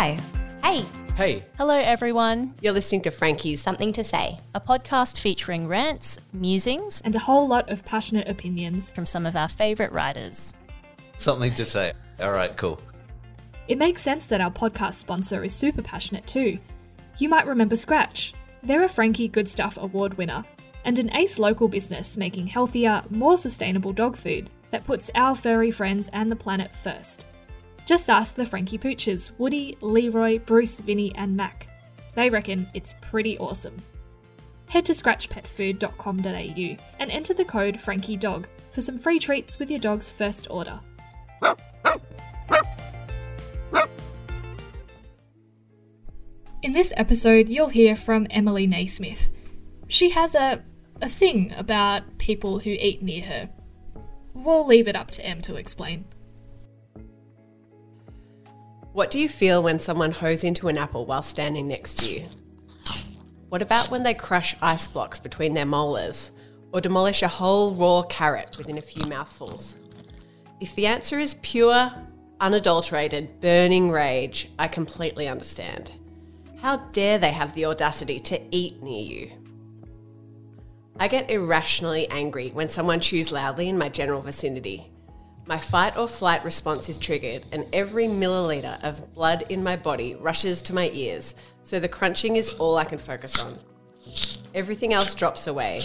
Hi. Hey, Hey, Hello, everyone. you're listening to Frankie's. Something to say. A podcast featuring rants, musings and a whole lot of passionate opinions. from some of our favourite writers. something to say. All right, cool. It makes sense that our podcast sponsor is super passionate too. You might remember Scratch. They're a Frankie Good Stuff Award winner and an ace local business making healthier, more sustainable dog food that puts our furry friends and the planet first. Just ask the Frankie Pooches Woody, Leroy, Bruce, Vinny, and Mac. They reckon it's pretty awesome. Head to scratchpetfood.com.au and enter the code FrankieDog for some free treats with your dog's first order. In this episode, you'll hear from Emily Naismith. She has a, a thing about people who eat near her. We'll leave it up to Em to explain. What do you feel when someone hoes into an apple while standing next to you? What about when they crush ice blocks between their molars or demolish a whole raw carrot within a few mouthfuls? If the answer is pure, unadulterated, burning rage, I completely understand. How dare they have the audacity to eat near you? I get irrationally angry when someone chews loudly in my general vicinity. My fight or flight response is triggered, and every milliliter of blood in my body rushes to my ears, so the crunching is all I can focus on. Everything else drops away.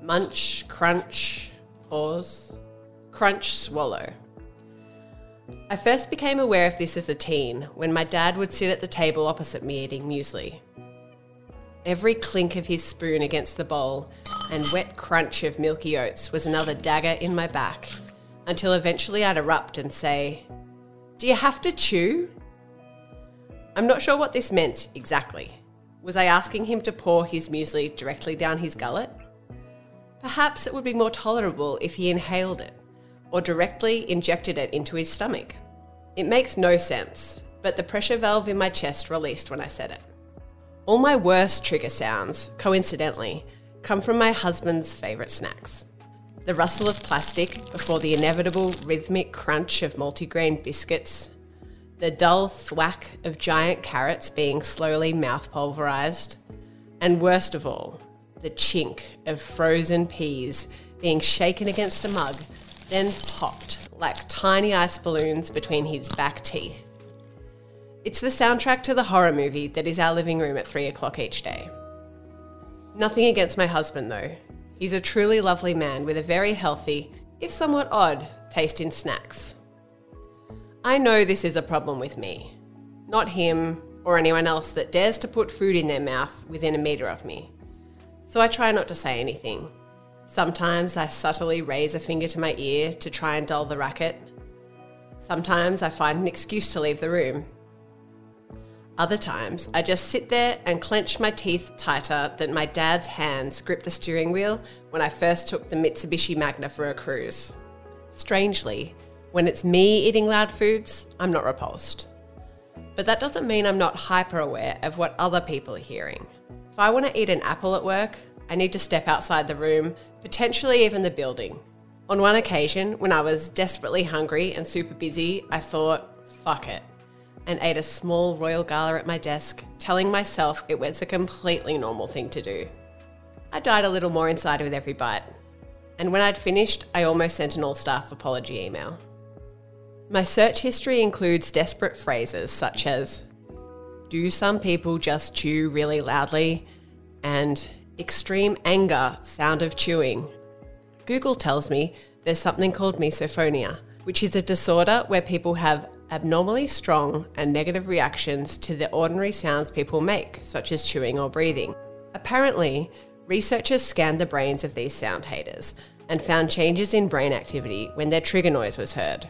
Munch, crunch, pause, crunch, swallow. I first became aware of this as a teen when my dad would sit at the table opposite me eating muesli. Every clink of his spoon against the bowl and wet crunch of milky oats was another dagger in my back until eventually I'd erupt and say, Do you have to chew? I'm not sure what this meant exactly. Was I asking him to pour his muesli directly down his gullet? Perhaps it would be more tolerable if he inhaled it or directly injected it into his stomach. It makes no sense, but the pressure valve in my chest released when I said it. All my worst trigger sounds, coincidentally, come from my husband's favourite snacks. The rustle of plastic before the inevitable rhythmic crunch of multigrain biscuits, the dull thwack of giant carrots being slowly mouth pulverized, and worst of all, the chink of frozen peas being shaken against a mug, then popped like tiny ice balloons between his back teeth. It's the soundtrack to the horror movie that is our living room at 3 o'clock each day. Nothing against my husband, though. He's a truly lovely man with a very healthy, if somewhat odd, taste in snacks. I know this is a problem with me, not him or anyone else that dares to put food in their mouth within a metre of me. So I try not to say anything. Sometimes I subtly raise a finger to my ear to try and dull the racket. Sometimes I find an excuse to leave the room. Other times, I just sit there and clench my teeth tighter than my dad's hands grip the steering wheel when I first took the Mitsubishi Magna for a cruise. Strangely, when it's me eating loud foods, I'm not repulsed. But that doesn't mean I'm not hyper aware of what other people are hearing. If I want to eat an apple at work, I need to step outside the room, potentially even the building. On one occasion, when I was desperately hungry and super busy, I thought, fuck it and ate a small royal gala at my desk, telling myself it was a completely normal thing to do. I died a little more inside with every bite, and when I'd finished, I almost sent an all staff apology email. My search history includes desperate phrases such as, Do some people just chew really loudly? and extreme anger, sound of chewing. Google tells me there's something called misophonia, which is a disorder where people have abnormally strong and negative reactions to the ordinary sounds people make, such as chewing or breathing. Apparently, researchers scanned the brains of these sound haters and found changes in brain activity when their trigger noise was heard.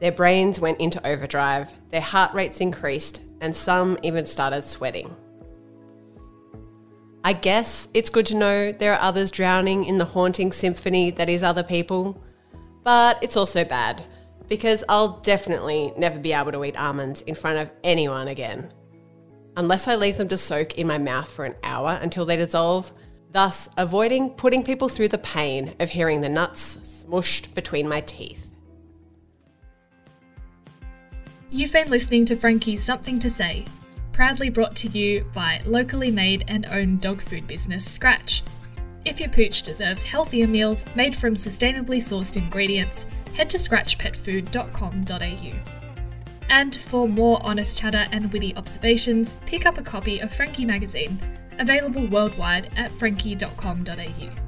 Their brains went into overdrive, their heart rates increased, and some even started sweating. I guess it's good to know there are others drowning in the haunting symphony that is other people, but it's also bad because I'll definitely never be able to eat almonds in front of anyone again. Unless I leave them to soak in my mouth for an hour until they dissolve, thus avoiding putting people through the pain of hearing the nuts smushed between my teeth. You've been listening to Frankie's Something to Say, proudly brought to you by locally made and owned dog food business Scratch. If your pooch deserves healthier meals made from sustainably sourced ingredients, head to scratchpetfood.com.au. And for more honest chatter and witty observations, pick up a copy of Frankie magazine, available worldwide at frankie.com.au.